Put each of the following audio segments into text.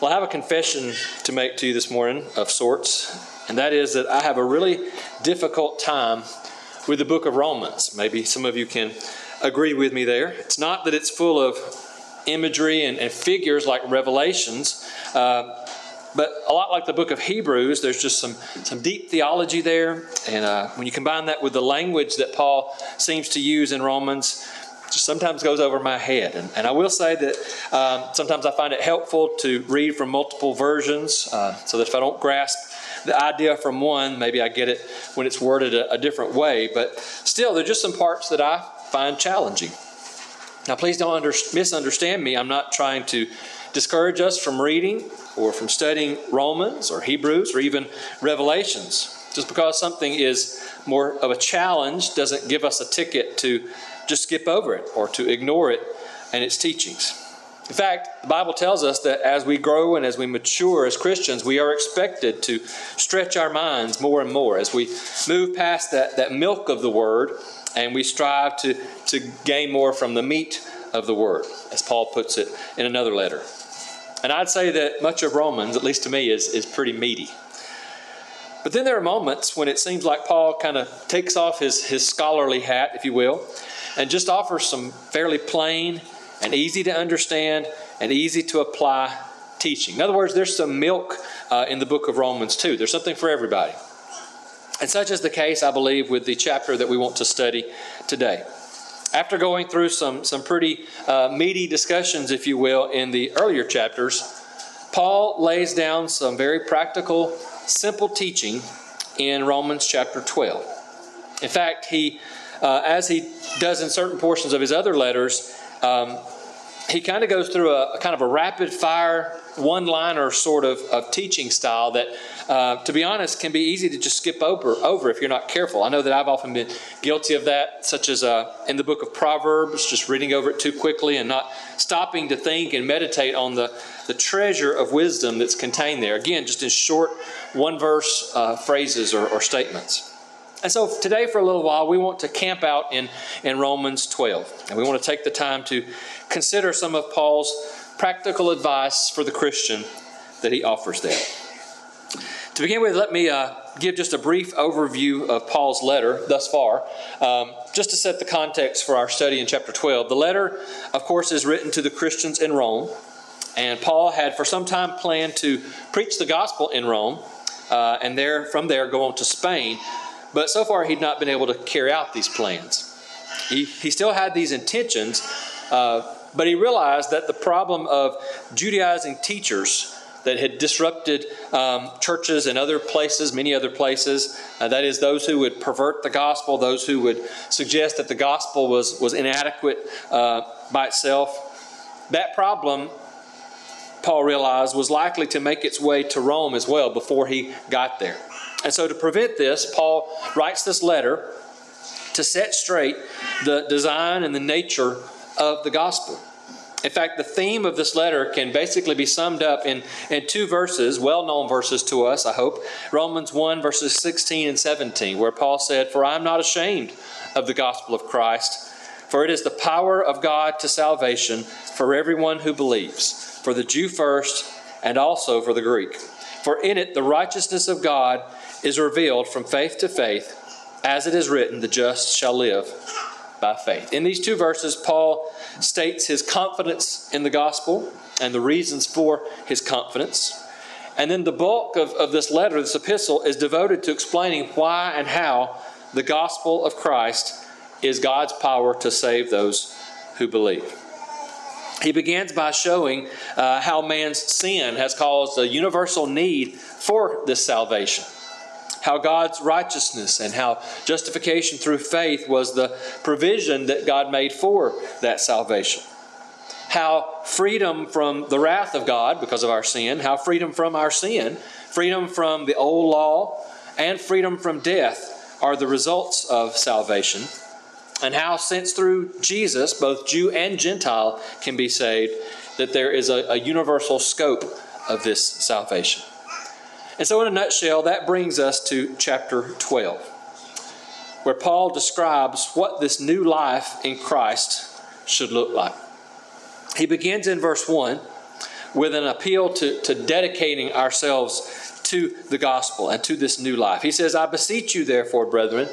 Well, I have a confession to make to you this morning of sorts, and that is that I have a really difficult time with the book of Romans. Maybe some of you can agree with me there. It's not that it's full of imagery and, and figures like Revelations, uh, but a lot like the book of Hebrews, there's just some, some deep theology there. And uh, when you combine that with the language that Paul seems to use in Romans, sometimes goes over my head. And, and I will say that um, sometimes I find it helpful to read from multiple versions uh, so that if I don't grasp the idea from one, maybe I get it when it's worded a, a different way. But still, there are just some parts that I find challenging. Now, please don't under, misunderstand me. I'm not trying to discourage us from reading or from studying Romans or Hebrews or even Revelations. Just because something is more of a challenge doesn't give us a ticket to just skip over it or to ignore it and its teachings. In fact, the Bible tells us that as we grow and as we mature as Christians, we are expected to stretch our minds more and more as we move past that, that milk of the Word and we strive to, to gain more from the meat of the Word, as Paul puts it in another letter. And I'd say that much of Romans, at least to me, is, is pretty meaty. But then there are moments when it seems like Paul kind of takes off his, his scholarly hat, if you will, and just offers some fairly plain and easy to understand and easy to apply teaching. In other words, there's some milk uh, in the book of Romans too. There's something for everybody. And such is the case, I believe, with the chapter that we want to study today. After going through some, some pretty uh, meaty discussions, if you will, in the earlier chapters, Paul lays down some very practical, simple teaching in Romans chapter 12. In fact, he uh, as he does in certain portions of his other letters, um, he kind of goes through a, a, kind of a rapid fire, one liner sort of, of teaching style that, uh, to be honest, can be easy to just skip over, over if you're not careful. I know that I've often been guilty of that, such as uh, in the book of Proverbs, just reading over it too quickly and not stopping to think and meditate on the, the treasure of wisdom that's contained there. Again, just in short, one verse uh, phrases or, or statements. And so today, for a little while, we want to camp out in, in Romans 12. And we want to take the time to consider some of Paul's practical advice for the Christian that he offers there. To begin with, let me uh, give just a brief overview of Paul's letter thus far, um, just to set the context for our study in chapter 12. The letter, of course, is written to the Christians in Rome, and Paul had for some time planned to preach the gospel in Rome, uh, and there from there go on to Spain. But so far, he'd not been able to carry out these plans. He, he still had these intentions, uh, but he realized that the problem of Judaizing teachers that had disrupted um, churches and other places, many other places. Uh, that is, those who would pervert the gospel, those who would suggest that the gospel was, was inadequate uh, by itself. That problem, Paul realized, was likely to make its way to Rome as well before he got there. And so, to prevent this, Paul writes this letter to set straight the design and the nature of the gospel. In fact, the theme of this letter can basically be summed up in, in two verses, well known verses to us, I hope. Romans 1, verses 16 and 17, where Paul said, For I am not ashamed of the gospel of Christ, for it is the power of God to salvation for everyone who believes, for the Jew first, and also for the Greek. For in it the righteousness of God is revealed from faith to faith, as it is written, the just shall live by faith. In these two verses, Paul states his confidence in the gospel and the reasons for his confidence. And then the bulk of, of this letter, this epistle, is devoted to explaining why and how the gospel of Christ is God's power to save those who believe. He begins by showing uh, how man's sin has caused a universal need for this salvation how God's righteousness and how justification through faith was the provision that God made for that salvation. How freedom from the wrath of God because of our sin, how freedom from our sin, freedom from the old law, and freedom from death are the results of salvation. And how, since through Jesus, both Jew and Gentile can be saved, that there is a, a universal scope of this salvation. And so, in a nutshell, that brings us to chapter 12, where Paul describes what this new life in Christ should look like. He begins in verse 1 with an appeal to, to dedicating ourselves to the gospel and to this new life. He says, I beseech you, therefore, brethren,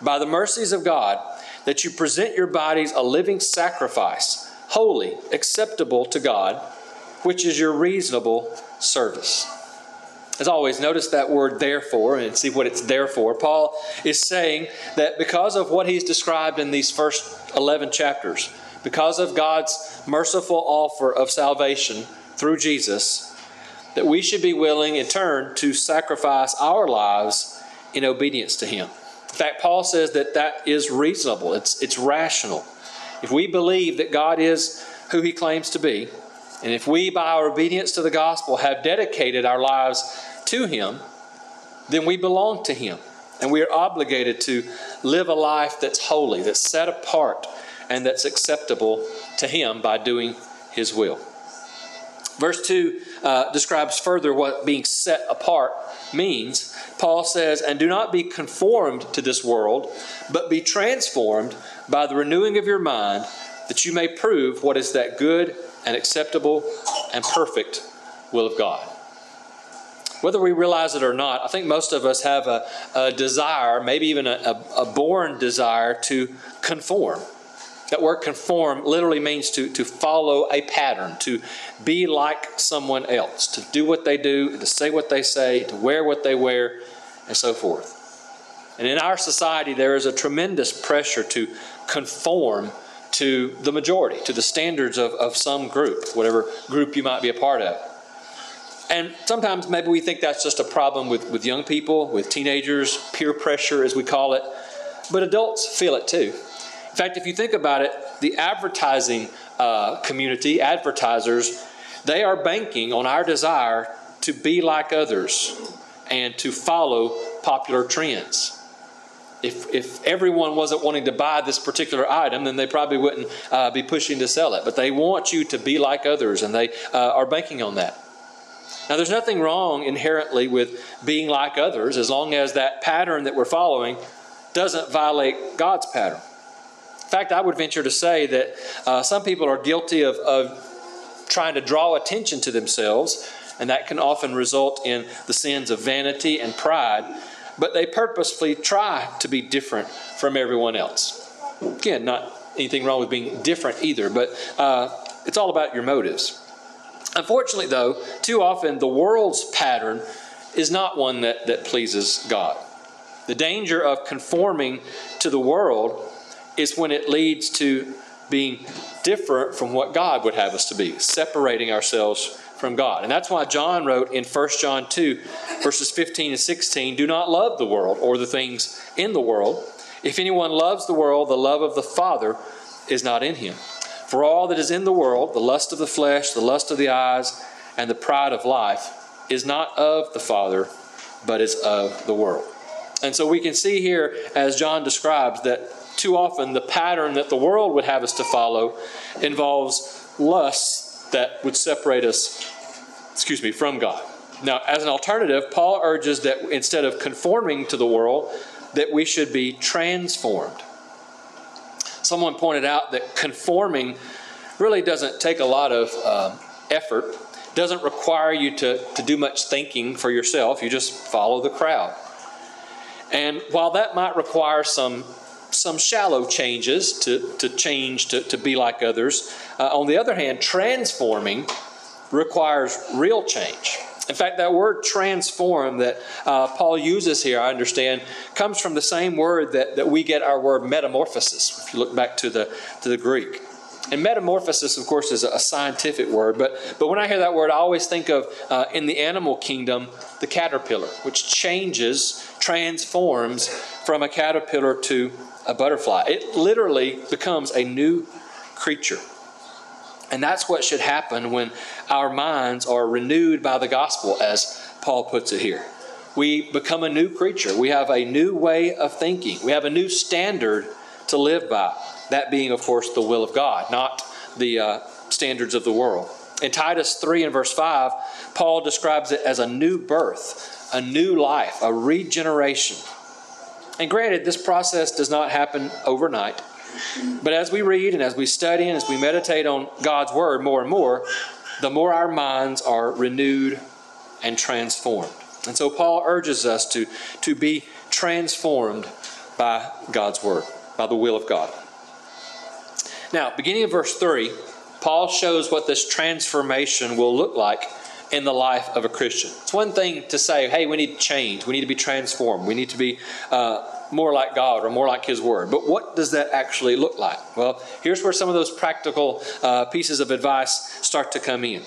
by the mercies of God, that you present your bodies a living sacrifice, holy, acceptable to God, which is your reasonable service. As always, notice that word therefore and see what it's there for. Paul is saying that because of what he's described in these first 11 chapters, because of God's merciful offer of salvation through Jesus, that we should be willing in turn to sacrifice our lives in obedience to him. In fact, Paul says that that is reasonable, it's, it's rational. If we believe that God is who he claims to be, and if we, by our obedience to the gospel, have dedicated our lives to Him, then we belong to Him. And we are obligated to live a life that's holy, that's set apart, and that's acceptable to Him by doing His will. Verse 2 uh, describes further what being set apart means. Paul says, And do not be conformed to this world, but be transformed by the renewing of your mind, that you may prove what is that good and acceptable and perfect will of God. Whether we realize it or not, I think most of us have a, a desire, maybe even a, a, born desire, to conform. That word conform literally means to, to follow a pattern, to be like someone else, to do what they do, to say what they say, to wear what they wear, and so forth. And in our society, there is a tremendous pressure to conform to the majority, to the standards of, of some group, whatever group you might be a part of. And sometimes maybe we think that's just a problem with, with young people, with teenagers, peer pressure, as we call it. But adults feel it too. In fact, if you think about it, the advertising uh, community, advertisers, they are banking on our desire to be like others and to follow popular trends if, if everyone wasn't wanting to buy this particular item, then they probably wouldn't uh, be pushing to sell it. But they want you to be like others, and they uh, are banking on that. Now, there's nothing wrong inherently with being like others as long as that pattern that we're following doesn't violate God's pattern. In fact, I would venture to say that uh, some people are guilty of, of trying to draw attention to themselves, and that can often result in the sins of vanity and pride but they purposefully try to be different from everyone else. Again, not anything wrong with being different either, but uh, it's all about your motives. Unfortunately, though, too often the world's pattern is not one that, that pleases God. The danger of conforming to the world is when it leads to being different from what God would have us to be, separating ourselves from God. And that's why John wrote in 1 John 2, verses 15 and 16 Do not love the world or the things in the world. If anyone loves the world, the love of the Father is not in him. For all that is in the world, the lust of the flesh, the lust of the eyes, and the pride of life, is not of the Father, but is of the world. And so we can see here, as John describes, that too often the pattern that the world would have us to follow involves lust that would separate us, excuse me, from God. Now, as an alternative, Paul urges that instead of conforming to the world, that we should be transformed. Someone pointed out that conforming really doesn't take a lot of uh, effort, doesn't require you to, to do much thinking for yourself. You just follow the crowd. And while that might require some some shallow changes to, to change to, to be like others. Uh, on the other hand, transforming requires real change. In fact, that word transform that uh, Paul uses here, I understand, comes from the same word that, that we get our word metamorphosis, if you look back to the, to the Greek. And metamorphosis, of course, is a scientific word, but, but when I hear that word, I always think of uh, in the animal kingdom, the caterpillar, which changes, transforms from a caterpillar to a butterfly. It literally becomes a new creature. And that's what should happen when our minds are renewed by the gospel, as Paul puts it here. We become a new creature. We have a new way of thinking. We have a new standard to live by. That being, of course, the will of God, not the uh, standards of the world. In Titus 3 and verse 5, Paul describes it as a new birth, a new life, a regeneration. And granted, this process does not happen overnight. But as we read and as we study and as we meditate on God's Word more and more, the more our minds are renewed and transformed. And so Paul urges us to, to be transformed by God's Word, by the will of God. Now, beginning of verse 3, Paul shows what this transformation will look like in the life of a Christian. It's one thing to say, hey, we need to change, we need to be transformed, we need to be uh, more like God or more like His Word. But what does that actually look like? Well, here's where some of those practical uh, pieces of advice start to come in.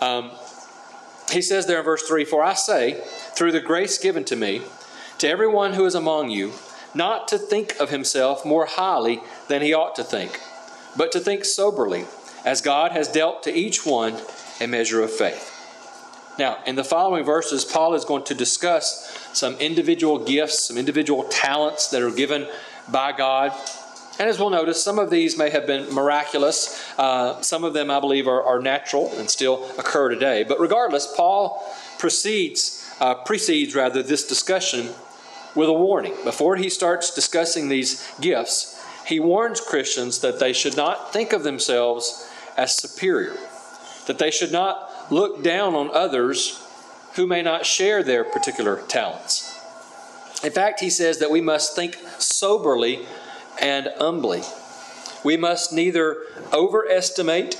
Um, he says there in verse 3 For I say, through the grace given to me, to everyone who is among you, not to think of himself more highly than he ought to think, but to think soberly, as God has dealt to each one a measure of faith. Now, in the following verses, Paul is going to discuss some individual gifts, some individual talents that are given by God. And as we'll notice, some of these may have been miraculous. Uh, some of them, I believe, are, are, natural and still occur today. But regardless, Paul proceeds, uh, precedes rather, this discussion with a warning. Before he starts discussing these gifts, he warns Christians that they should not think of themselves as superior, that they should not look down on others who may not share their particular talents. In fact, he says that we must think soberly and humbly. We must neither overestimate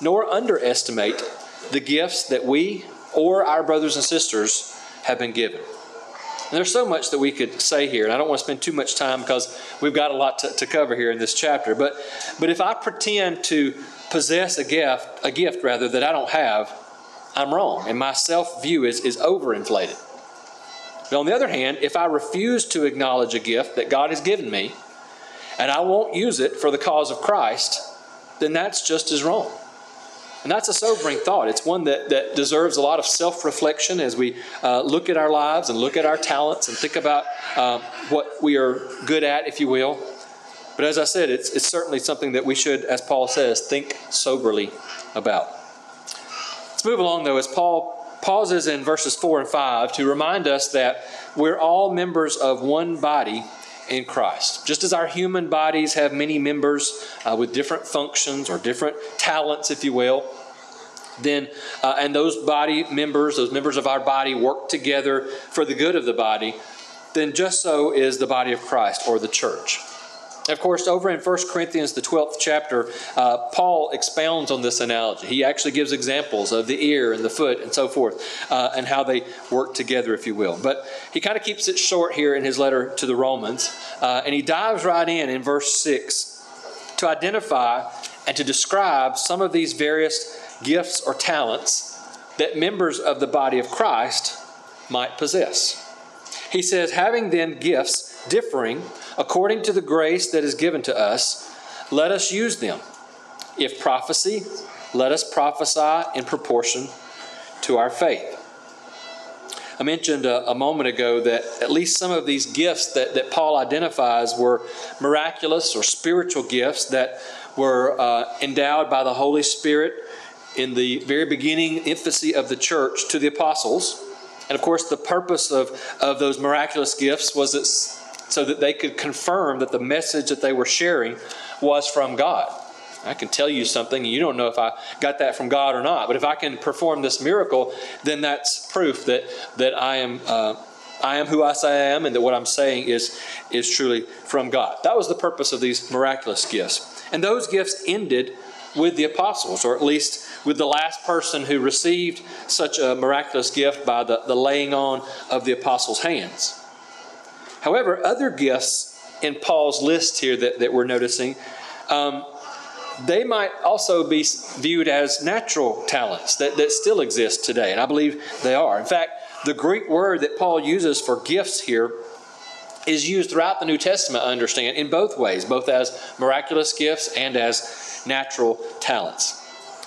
nor underestimate the gifts that we or our brothers and sisters have been given. And there's so much that we could say here, and I don't want to spend too much time because we've got a lot to, to cover here in this chapter. But, but if I pretend to possess a gift, a gift rather that I don't have, I'm wrong, and my self view is, is overinflated. But on the other hand, if I refuse to acknowledge a gift that God has given me, and I won't use it for the cause of Christ, then that's just as wrong. And that's a sobering thought. It's one that, that deserves a lot of self reflection as we uh, look at our lives and look at our talents and think about uh, what we are good at, if you will. But as I said, it's, it's certainly something that we should, as Paul says, think soberly about. Let's move along, though, as Paul pauses in verses 4 and 5 to remind us that we're all members of one body in Christ. Just as our human bodies have many members uh, with different functions or different talents, if you will, then uh, and those body members, those members of our body, work together for the good of the body. Then just so is the body of Christ or the church. Of course, over in 1 Corinthians, the 12th chapter, uh, Paul expounds on this analogy. He actually gives examples of the ear and the foot and so forth, uh, and how they work together, if you will. But he kind of keeps it short here in his letter to the Romans, uh, and he dives right in in verse 6 to identify and to describe some of these various gifts or talents that members of the body of Christ might possess. He says, having then gifts differing according to the grace that is given to us, let us use them. If prophecy, let us prophesy in proportion to our faith. I mentioned a, a, moment ago that at least some of these gifts that, that Paul identifies were miraculous or spiritual gifts that were uh, endowed by the Holy Spirit in the very beginning infancy of the church to the apostles. And of course, the purpose of, of those miraculous gifts was that so that they could confirm that the message that they were sharing was from God. I can tell you something, and you don't know if I got that from God or not. But if I can perform this miracle, then that's proof that that I am uh, I am who I say I am, and that what I'm saying is is truly from God. That was the purpose of these miraculous gifts, and those gifts ended with the apostles, or at least with the last person who received such a miraculous gift by the, the laying on of the apostles' hands. However, other gifts in Paul's list here that, that we're noticing, um, they might also be viewed as natural talents that, that still exist today. And I believe they are. In fact, the Greek word that Paul uses for gifts here is used throughout the New Testament, I understand, in both ways, both as miraculous gifts and as natural talents.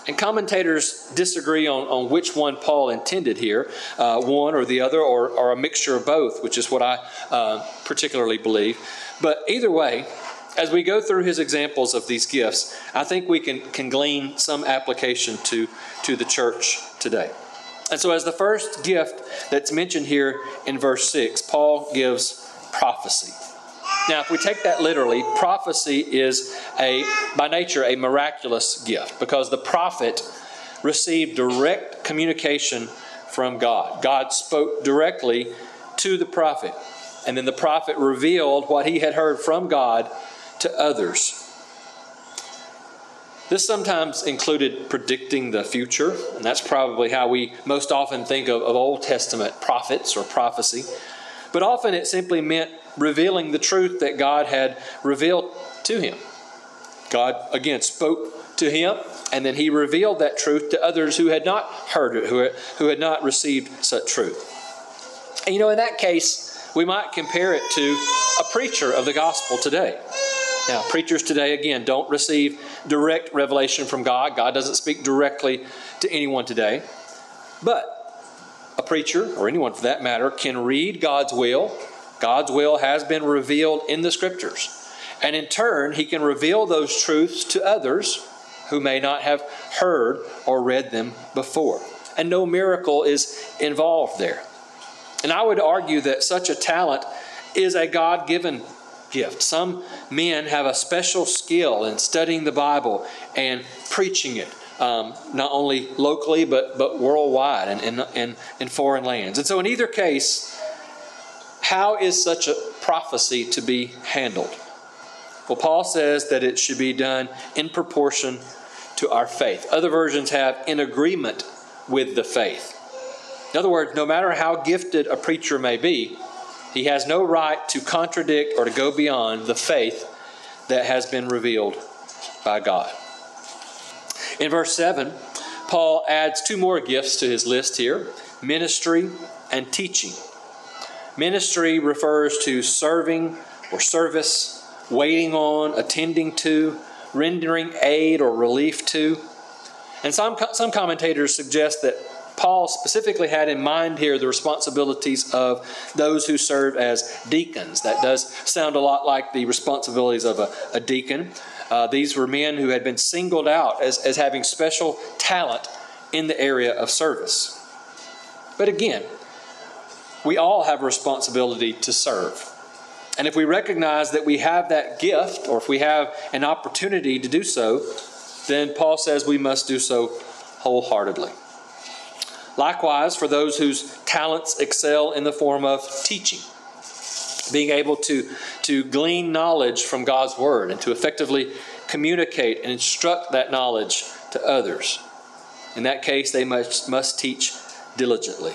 And commentators disagree on, on which one Paul intended here, uh, one or the other, or, or, a mixture of both, which is what I uh, particularly believe. But either way, as we go through his examples of these gifts, I think we can, can glean some application to, to the church today. And so, as the first gift that's mentioned here in verse 6, Paul gives prophecy. Now, if we take that literally, prophecy is a by nature a miraculous gift because the prophet received direct communication from God. God spoke directly to the prophet, and then the prophet revealed what he had heard from God to others. This sometimes included predicting the future, and that's probably how we most often think of, of Old Testament prophets or prophecy. But often it simply meant revealing the truth that God had revealed to him. God, again, spoke to him, and then he revealed that truth to others who had not heard it, who, had not received such truth. And you know, in that case, we might compare it to a preacher of the gospel today. Now, preachers today, again, don't receive direct revelation from God. God doesn't speak directly to anyone today. But a preacher, or anyone for that matter, can read God's will. God's will has been revealed in the scriptures. And in turn, he can reveal those truths to others who may not have heard or read them before. And no miracle is involved there. And I would argue that such a talent is a God given gift. Some men have a special skill in studying the Bible and preaching it, um, not only locally but, but worldwide and in, in, in foreign lands. And so, in either case, how is such a prophecy to be handled? Well, Paul says that it should be done in proportion to our faith. Other versions have in agreement with the faith. In other words, no matter how gifted a preacher may be, he has no right to contradict or to go beyond the faith that has been revealed by God. In verse 7, Paul adds two more gifts to his list here ministry and teaching. Ministry refers to serving or service, waiting on, attending to, rendering aid or relief to. And some, some commentators suggest that Paul specifically had in mind here the responsibilities of those who serve as deacons. That does sound a lot like the responsibilities of a, a deacon. Uh, these were men who had been singled out as, as having special talent in the area of service. But again, we all have a responsibility to serve. And if we recognize that we have that gift, or if we have an opportunity to do so, then Paul says we must do so wholeheartedly. Likewise, for those whose talents excel in the form of teaching, being able to, to glean knowledge from God's Word and to effectively communicate and instruct that knowledge to others. In that case, they must, must teach diligently.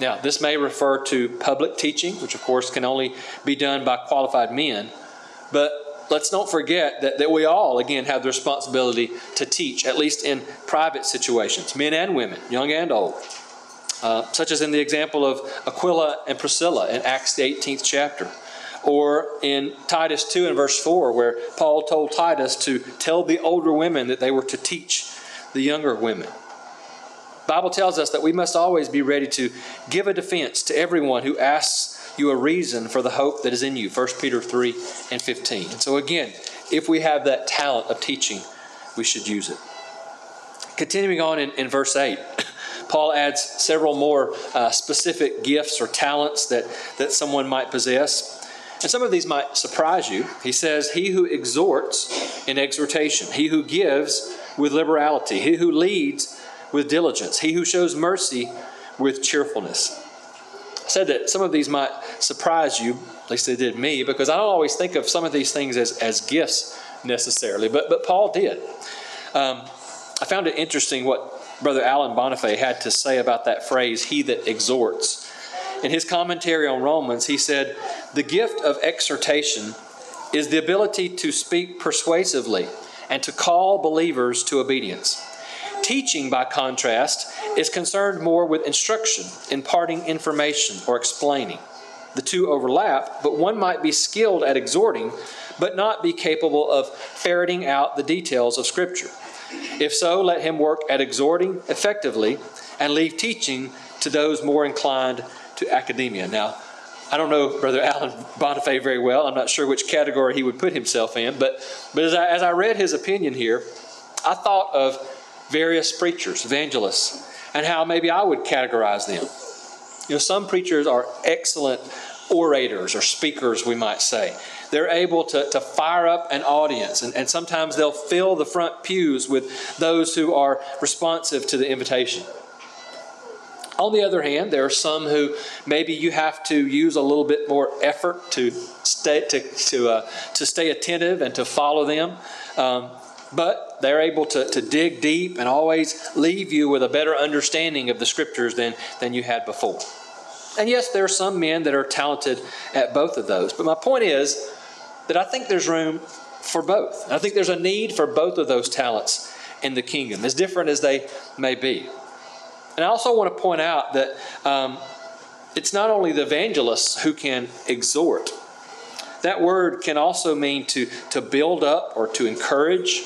Now, this may refer to public teaching, which of course can only be done by qualified men, but let's not forget that, that we all, again, have the responsibility to teach, at least in private situations, men and women, young and old. Uh, such as in the example of Aquila and Priscilla in Acts, the 18th chapter. Or in Titus 2 and verse 4, where Paul told Titus to tell the older women that they were to teach the younger women. Bible tells us that we must always be ready to give a defense to everyone who asks you a reason for the hope that is in you. 1 Peter 3 and 15. And so, again, if we have that talent of teaching, we should use it. Continuing on in, in verse 8, Paul adds several more uh, specific gifts or talents that, that someone might possess. And some of these might surprise you. He says, He who exhorts in exhortation, he who gives with liberality, he who leads with diligence, he who shows mercy with cheerfulness I said that some of these might surprise you, at least they did me, because I don't always think of some of these things as, as gifts necessarily, but, but Paul did. Um, I found it interesting what Brother Alan Bonifay had to say about that phrase, he that exhorts. In his commentary on Romans, he said, The gift of exhortation is the ability to speak persuasively and to call believers to obedience. Teaching, by contrast, is concerned more with instruction, imparting information, or explaining. The two overlap, but one might be skilled at exhorting, but not be capable of ferreting out the details of Scripture. If so, let him work at exhorting effectively and leave teaching to those more inclined to academia. Now, I don't know Brother Alan Bonifay very well. I'm not sure which category he would put himself in, but, but as, I, as I read his opinion here, I thought of various preachers, evangelists, and how maybe I would categorize them. You know, some preachers are excellent orators or speakers, we might say. they're able to, to fire up an audience. And, and sometimes they'll fill the front pews with those who are responsive to the invitation. On the other hand, there are some who maybe you have to use a little bit more effort to stay to to uh, to stay attentive and to follow them. Um, but they're able to, to dig deep and always leave you with a better understanding of the scriptures than, than you had before. And yes, there are some men that are talented at both of those. But my point is that I think there's room for both. I think there's a need for both of those talents in the kingdom, as different as they may be. And I also want to point out that um, it's not only the evangelists who can exhort. That word can also mean to, to build up or to encourage.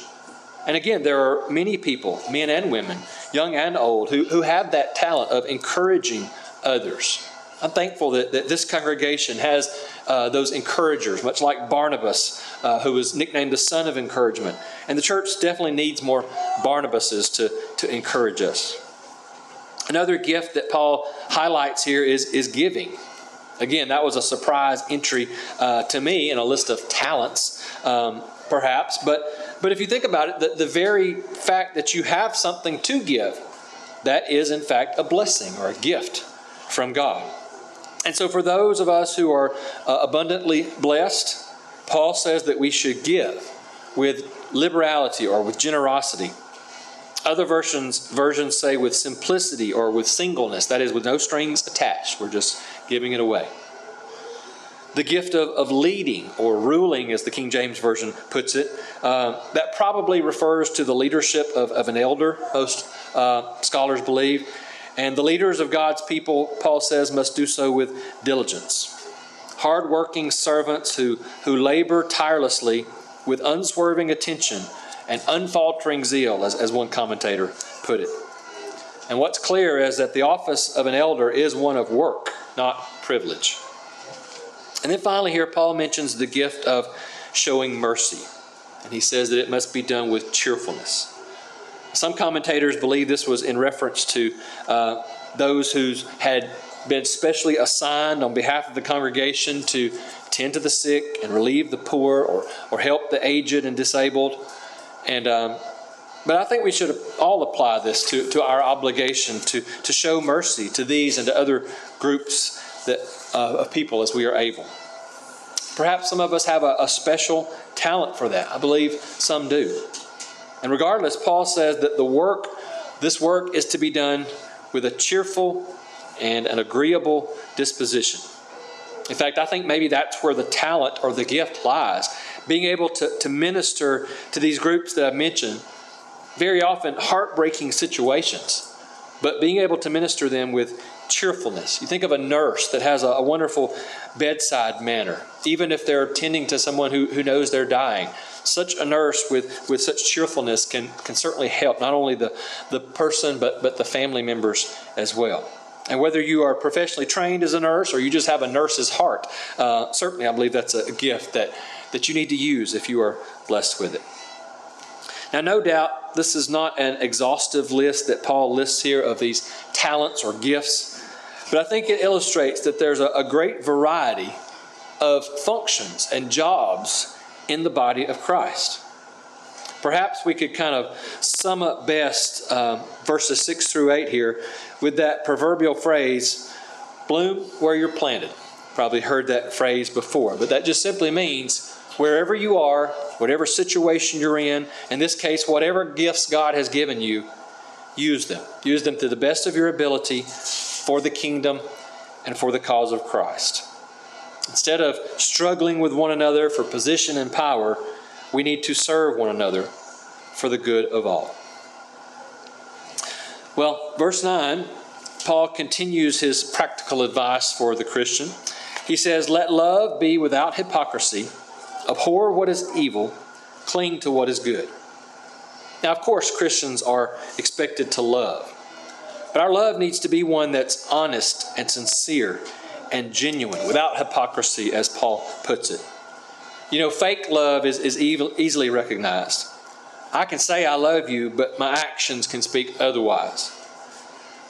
And again, there are many people, men and women, young and old, who, who have that talent of encouraging others. I'm thankful that, that this congregation has uh, those encouragers, much like Barnabas, uh, who was nicknamed the son of encouragement. And the church definitely needs more Barnabases to, to encourage us. Another gift that Paul highlights here is, is giving. Again, that was a surprise entry uh, to me in a list of talents, um, perhaps. But, but if you think about it, the, the very fact that you have something to give, that is, in fact, a blessing or a gift from God. And so, for those of us who are uh, abundantly blessed, Paul says that we should give with liberality or with generosity. Other versions versions say with simplicity or with singleness, that is, with no strings attached. We're just giving it away. The gift of, of leading or ruling, as the King James Version puts it, uh, that probably refers to the leadership of, of an elder, most uh, scholars believe. And the leaders of God's people, Paul says, must do so with diligence. Hardworking servants who, who labor tirelessly with unswerving attention and unfaltering zeal, as, as one commentator put it. And what's clear is that the office of an elder is one of work, not privilege. And then finally, here, Paul mentions the gift of showing mercy. And he says that it must be done with cheerfulness. Some commentators believe this was in reference to uh, those who had been specially assigned on behalf of the congregation to tend to the sick and relieve the poor or, or help the aged and disabled. And um, but I think we should all apply this to, to our obligation to, to show mercy to these and to other groups that, uh, of people as we are able. Perhaps some of us have a, a special talent for that. I believe some do. And regardless, Paul says that the work, this work is to be done with a cheerful and an agreeable disposition. In fact, I think maybe that's where the talent or the gift lies. Being able to, to minister to these groups that I've mentioned, very often heartbreaking situations, but being able to minister them with cheerfulness. You think of a nurse that has a, a wonderful bedside manner, even if they're tending to someone who, who knows they're dying such a nurse with, with such cheerfulness can, can certainly help not only the, the person but, but the family members as well. And whether you are professionally trained as a nurse or you just have a nurse's heart, uh, certainly I believe that's a gift that, that you need to use if you are blessed with it. Now, no doubt, this is not an exhaustive list that Paul lists here of these talents or gifts, but I think it illustrates that there's a, a great variety of functions and jobs in the body of Christ. Perhaps we could kind of sum up best uh, verses 6 through 8 here with that proverbial phrase bloom where you're planted. Probably heard that phrase before, but that just simply means wherever you are, whatever situation you're in, in this case, whatever gifts God has given you, use them. Use them to the best of your ability for the kingdom and for the cause of Christ. Instead of struggling with one another for position and power, we need to serve one another for the good of all. Well, verse 9, Paul continues his practical advice for the Christian. He says, Let love be without hypocrisy, abhor what is evil, cling to what is good. Now, of course, Christians are expected to love, but our love needs to be one that's honest and sincere and genuine, without hypocrisy, as Paul puts it. You know, fake love is, is evil, easily recognized. I can say I love you, but my actions can speak otherwise.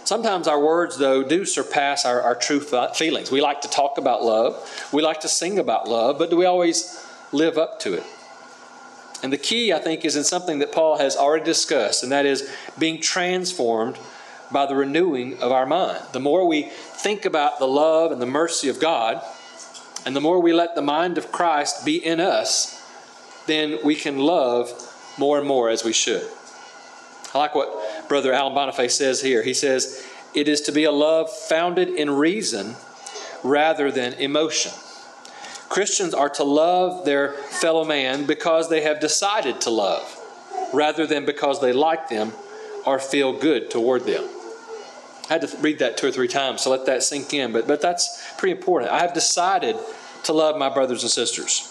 Sometimes our words, though, do surpass our, our true feelings. We like to talk about love, we like to sing about love, but do we always live up to it. And the key, I think, is in something that Paul has already discussed, and that is being transformed by the renewing of our mind. The more we think about the love and the mercy of God, and the more we let the mind of Christ be in us, then we can love more and more as we should. I like what Brother Alan Boniface says here. He says, It is to be a love founded in reason rather than emotion. Christians are to love their fellow man because they have decided to love, rather than because they like them or feel good toward them. I had to read that two or three times, so let that sink in. But, but that's pretty important. I have decided to love my brothers and sisters.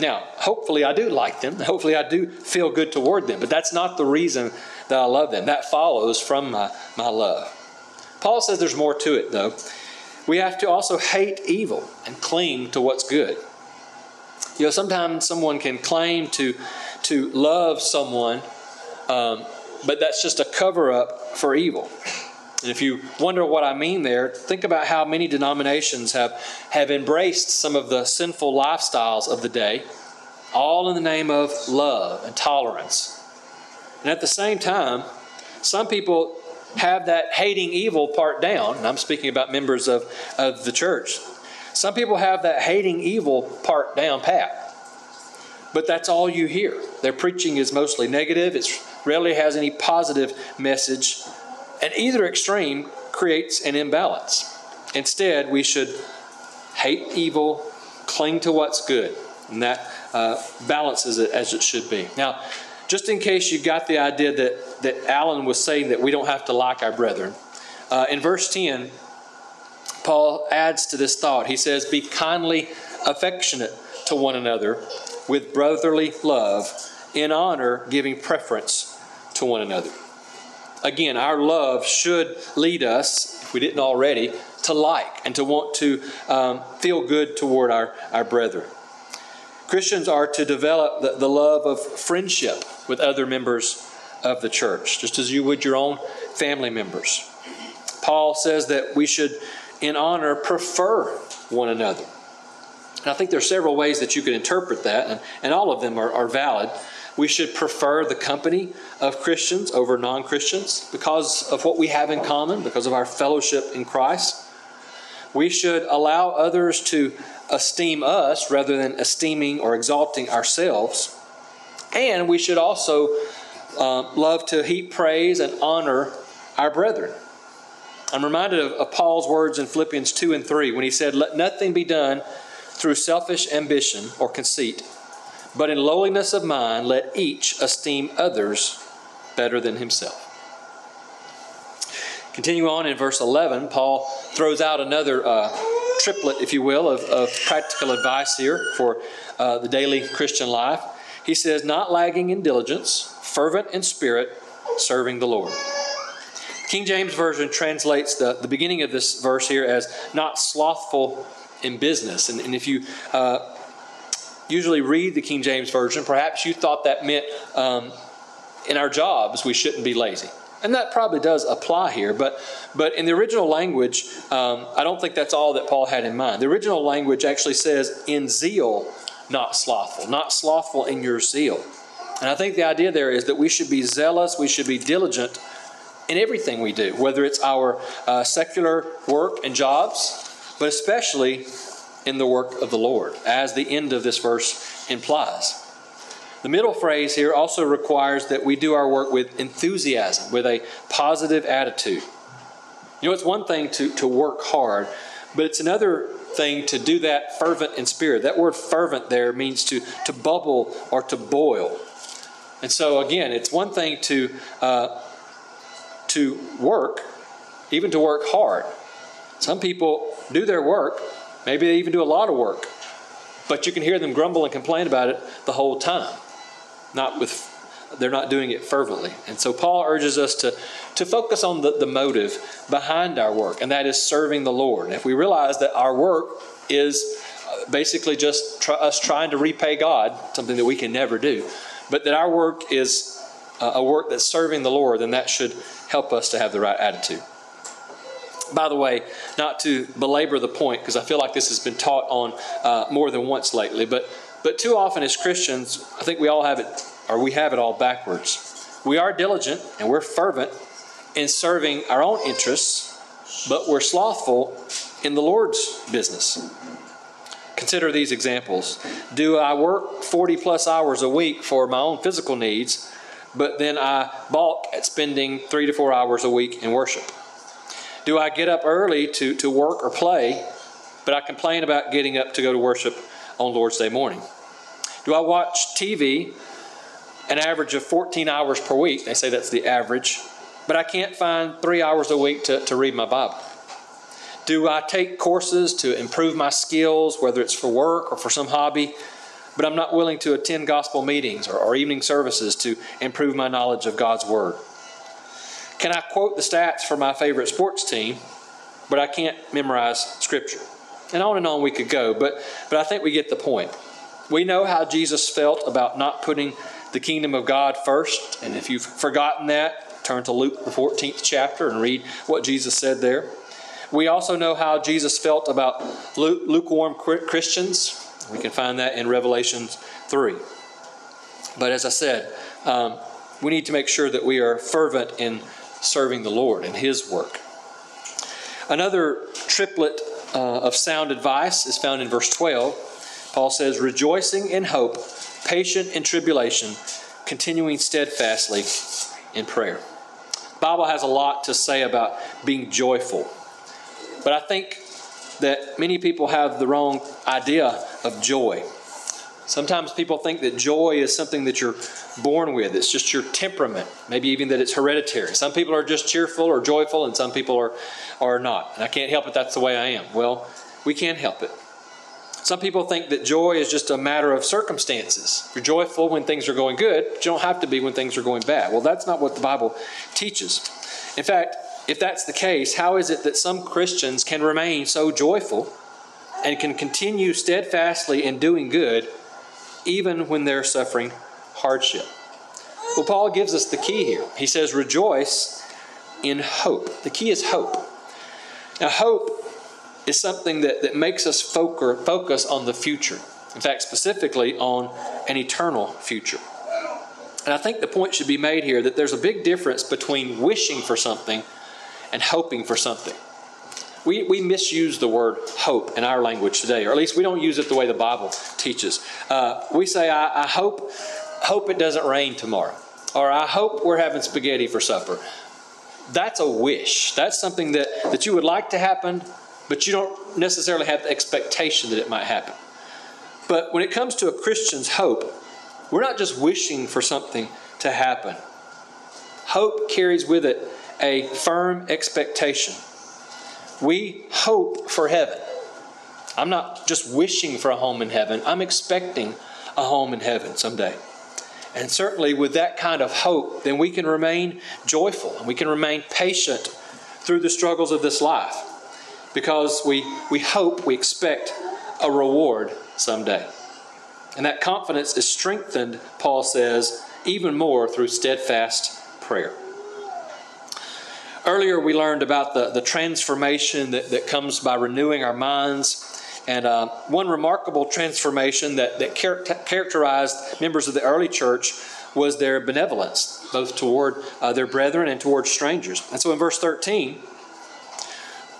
Now, hopefully, I do like them. Hopefully, I do feel good toward them. But that's not the reason that I love them. That follows from my, my love. Paul says there's more to it, though. We have to also hate evil and cling to what's good. You know, sometimes someone can claim to, to love someone, um, but that's just a cover up for evil. And if you wonder what I mean there, think about how many denominations have, have embraced some of the sinful lifestyles of the day, all in the name of love and tolerance. And at the same time, some people have that hating evil part down. And I'm speaking about members of, of the church. Some people have that hating evil part down pat. But that's all you hear. Their preaching is mostly negative, it rarely has any positive message and either extreme creates an imbalance. Instead, we should hate evil, cling to what's good, and that uh, balances it as it should be. Now, just in case you got the idea that, that Alan was saying that we don't have to like our brethren, uh, in verse 10, Paul adds to this thought. He says, Be kindly affectionate to one another with brotherly love, in honor, giving preference to one another. Again, our love should lead us, if we didn't already, to like and to want to um, feel good toward our, our brethren. Christians are to develop the, the love of friendship with other members of the church, just as you would your own family members. Paul says that we should, in honor, prefer one another. And I think there are several ways that you could interpret that, and, and all of them are, are valid. We should prefer the company of Christians over non Christians because of what we have in common, because of our fellowship in Christ. We should allow others to esteem us rather than esteeming or exalting ourselves. And we should also uh, love to heap praise and honor our brethren. I'm reminded of, of Paul's words in Philippians 2 and 3 when he said, Let nothing be done through selfish ambition or conceit but in lowliness of mind, let each esteem others better than himself. Continue on in verse 11, Paul throws out another uh, triplet, if you will, of, of practical advice here for uh, the daily Christian life. He says, Not lagging in diligence, fervent in spirit, serving the Lord. King James Version translates the, the beginning of this verse here as not slothful in business. And, and if you uh, usually read the King James Version, perhaps you thought that meant um, in our jobs we shouldn't be lazy. And that probably does apply here, but, but in the original language, um, I don't think that's all that Paul had in mind. The original language actually says, in zeal, not slothful, not slothful in your zeal. And I think the idea there is that we should be zealous, we should be diligent in everything we do, whether it's our uh, secular work and jobs, but especially in the work of the Lord, as the end of this verse implies. The middle phrase here also requires that we do our work with enthusiasm, with a positive attitude. You know, it's one thing to, to work hard, but it's another thing to do that fervent in spirit. That word fervent there means to, to bubble or to boil. And so, again, it's one thing to, uh, to work, even to work hard. Some people do their work Maybe they even do a lot of work, but you can hear them grumble and complain about it the whole time. Not with they're not doing it fervently. And so Paul urges us to, to focus on the, the motive behind our work, and that is serving the Lord. And if we realize that our work is uh, basically just us trying to repay God, something that we can never do, but that our work is uh, a work that's serving the Lord, then that should help us to have the right attitude. By the way, not to belabor the point, because I feel like this has been taught on uh, more than once lately, but But too often as Christians, I think we all have it, or we have it all backwards. We are diligent and we're fervent in serving our own interests, but we're slothful in the Lord's business. Consider these examples. Do I work 40 plus hours a week for my own physical needs, but then I balk at spending three to four hours a week in worship? Do I get up early to, to work or play, but I complain about getting up to go to worship on Lord's Day morning? Do I watch TV an average of 14 hours per week? They say that's the average, but I can't find three hours a week to, to read my Bible. Do I take courses to improve my skills, whether it's for work or for some hobby, but I'm not willing to attend gospel meetings or, or evening services to improve my knowledge of God's Word? Can I quote the stats for my favorite sports team, but I can't memorize Scripture? And on and on we could go, but, but I think we get the point. We know how Jesus felt about not putting the kingdom of God first, and if you've forgotten that, turn to Luke, the 14th chapter, and read what Jesus said there. We also know how Jesus felt about lukewarm Christians. We can find that in Revelation 3. But as I said, um, we need to make sure that we are fervent in serving the Lord and His work. Another triplet uh, of sound advice is found in verse 12. Paul says, Rejoicing in hope, patient in tribulation, continuing steadfastly in prayer. The Bible has a lot to say about being joyful. But I think that many people have the wrong idea of joy. Sometimes people think that joy is something that you're born with. It's just your temperament. Maybe even that it's hereditary. Some people are just cheerful or joyful, and some people are, are not. And I can't help it, that's the way I am. Well, we can help it. Some people think that joy is just a matter of circumstances. You're joyful when things are going good, but you don't have to be when things are going bad. Well, that's not what the Bible teaches. In fact, if that's the case, how is it that some Christians can remain so joyful and can continue steadfastly in doing good even when they're suffering hardship? Well, Paul gives us the key here. He says, Rejoice in hope. The key is hope. Now, hope is something that, that makes us focus on the future. In fact, specifically on an eternal future. And I think the point should be made here that there's a big difference between wishing for something and hoping for something. We, we misuse the word hope in our language today, or at least we don't use it the way the Bible teaches. Uh, we say, I, I hope, hope it doesn't rain tomorrow, or I hope we're having spaghetti for supper. That's a wish. That's something that, that you would like to happen, but you don't necessarily have the expectation that it might happen. But when it comes to a Christian's hope, we're not just wishing for something to happen. Hope carries with it a firm expectation. We hope for heaven. I'm not just wishing for a home in heaven, I'm expecting a home in heaven someday. And certainly, with that kind of hope, then we can remain joyful and we can remain patient through the struggles of this life because we, we hope, we expect a reward someday. And that confidence is strengthened, Paul says, even more through steadfast prayer. Earlier, we learned about the, the transformation that, that comes by renewing our minds. And uh, one remarkable transformation that, that char- characterized members of the early church was their benevolence, both toward uh, their brethren and toward strangers. And so in verse 13,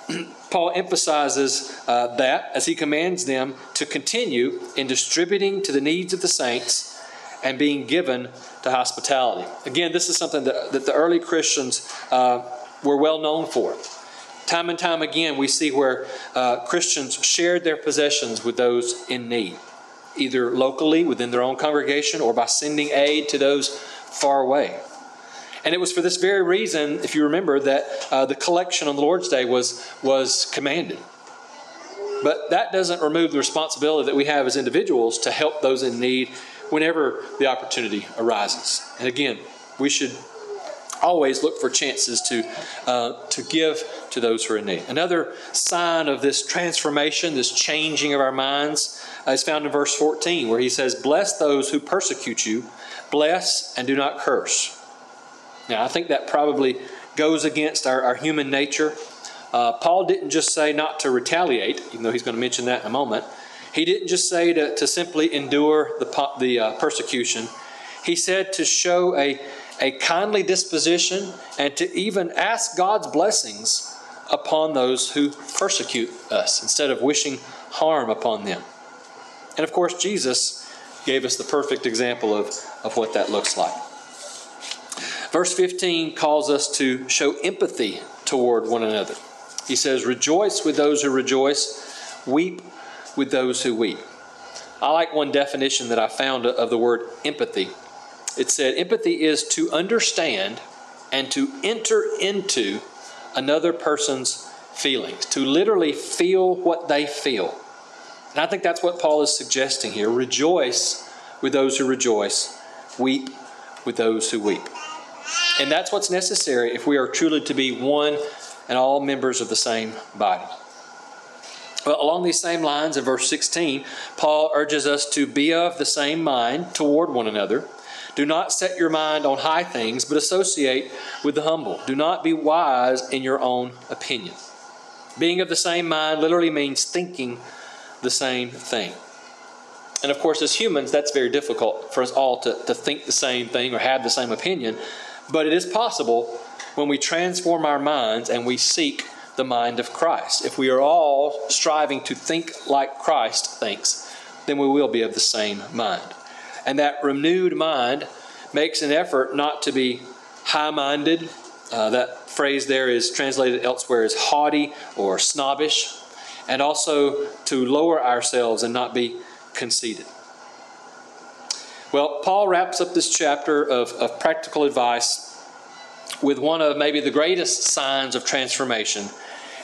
Paul emphasizes uh, that as he commands them to continue in distributing to the needs of the saints and being given to hospitality. Again, this is something that, that the early Christians uh, were well known for. Time and time again, we see where uh, Christians shared their possessions with those in need, either locally within their own congregation or by sending aid to those far away. And it was for this very reason, if you remember, that uh, the collection on the Lord's Day was, was commanded. But that doesn't remove the responsibility that we have as individuals to help those in need whenever the opportunity arises. And again, we should always look for chances to, uh, to give to those who are in need. Another sign of this transformation, this changing of our minds, uh, is found in verse 14, where he says, Bless those who persecute you, bless and do not curse. Now, I think that probably goes against our, our human nature. Uh, Paul didn't just say not to retaliate, even though he's going to mention that in a moment. He didn't just say to, to simply endure the, the uh, persecution, he said to show a, a kindly disposition and to even ask God's blessings upon those who persecute us instead of wishing harm upon them. And of course, Jesus gave us the perfect example of, of what that looks like. Verse 15 calls us to show empathy toward one another. He says, Rejoice with those who rejoice, weep with those who weep. I like one definition that I found of the word empathy. It said, Empathy is to understand and to enter into another person's feelings, to literally feel what they feel. And I think that's what Paul is suggesting here. Rejoice with those who rejoice, weep with those who weep. And that's what's necessary if we are truly to be one and all members of the same body. Well, along these same lines, in verse 16, Paul urges us to be of the same mind toward one another. Do not set your mind on high things, but associate with the humble. Do not be wise in your own opinion. Being of the same mind literally means thinking the same thing. And of course, as humans, that's very difficult for us all to, to think the same thing or have the same opinion. But it is possible when we transform our minds and we seek the mind of Christ. If we are all striving to think like Christ thinks, then we will be of the same mind. And that renewed mind makes an effort not to be high minded. Uh, that phrase there is translated elsewhere as haughty or snobbish, and also to lower ourselves and not be conceited. Well, Paul wraps up this chapter of, of practical advice with one of maybe the greatest signs of transformation,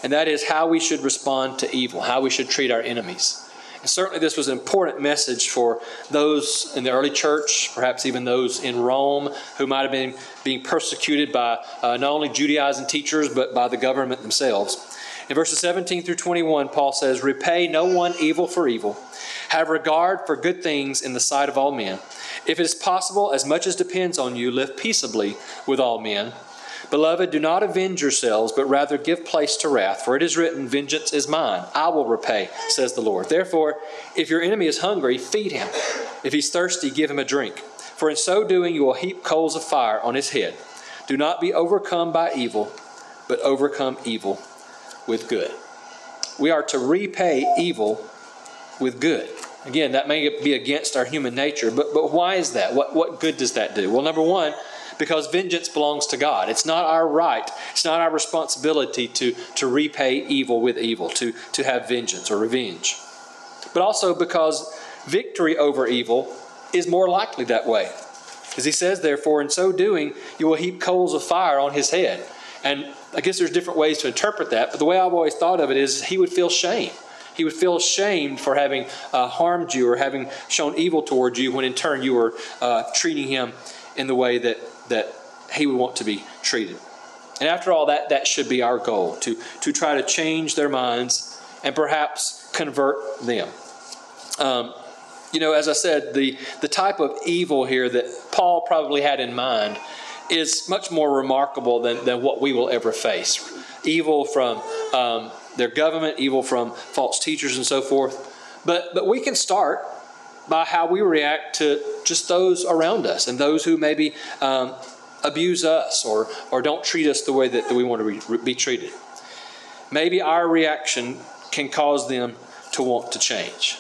and that is how we should respond to evil, how we should treat our enemies. And certainly, this was an important message for those in the early church, perhaps even those in Rome who might have been being persecuted by uh, not only Judaizing teachers, but by the government themselves. In verses 17 through 21, Paul says, Repay no one evil for evil. Have regard for good things in the sight of all men. If it is possible, as much as depends on you, live peaceably with all men. Beloved, do not avenge yourselves, but rather give place to wrath, for it is written, Vengeance is mine, I will repay, says the Lord. Therefore, if your enemy is hungry, feed him. If he's thirsty, give him a drink. For in so doing, you will heap coals of fire on his head. Do not be overcome by evil, but overcome evil with good. We are to repay evil with good. Again, that may be against our human nature, but, but why is that? What, what good does that do? Well, number one, because vengeance belongs to God. It's not our right, it's not our responsibility to, to repay evil with evil, to, to have vengeance or revenge. But also because victory over evil is more likely that way. As he says, therefore, in so doing, you will heap coals of fire on his head. And I guess there's different ways to interpret that, but the way I've always thought of it is he would feel shame he would feel ashamed for having uh, harmed you or having shown evil towards you when in turn you were uh, treating him in the way that, that he would want to be treated. And after all, that, that should be our goal to, to try to change their minds and perhaps convert them. Um, you know, as I said, the, the type of evil here that Paul probably had in mind is much more remarkable than, than what we will ever face. Evil from um, their government, evil from false teachers, and so forth. But, but we can start by how we react to just those around us and those who maybe um, abuse us or, or don't treat us the way that, that we want to be, be treated. Maybe our reaction can cause them to want to change.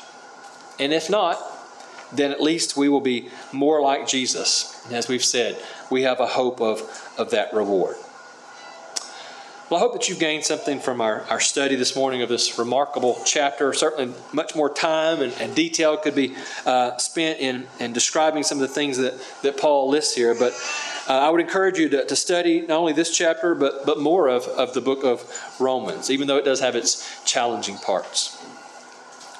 And if not, then at least we will be more like Jesus. as we've said, we have a hope of, of that reward. Well, I hope that you've gained something from our, our study this morning of this remarkable chapter. Certainly, much more time and, and detail could be uh, spent in, in describing some of the things that, that Paul lists here. But uh, I would encourage you to, to study not only this chapter, but, but more of, of the book of Romans, even though it does have its challenging parts.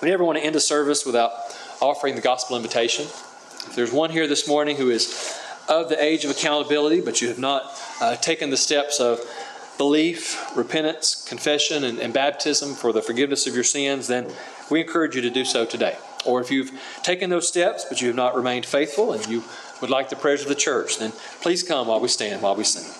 We never want to end a service without offering the gospel invitation. If there's one here this morning who is of the age of accountability, but you have not uh, taken the steps of belief, repentance, confession, and, and, baptism for the forgiveness of your sins, then we encourage you to do so today. Or if you've taken those steps but you have not remained faithful and you would like the prayers of the church, then please come while we stand, while we sing.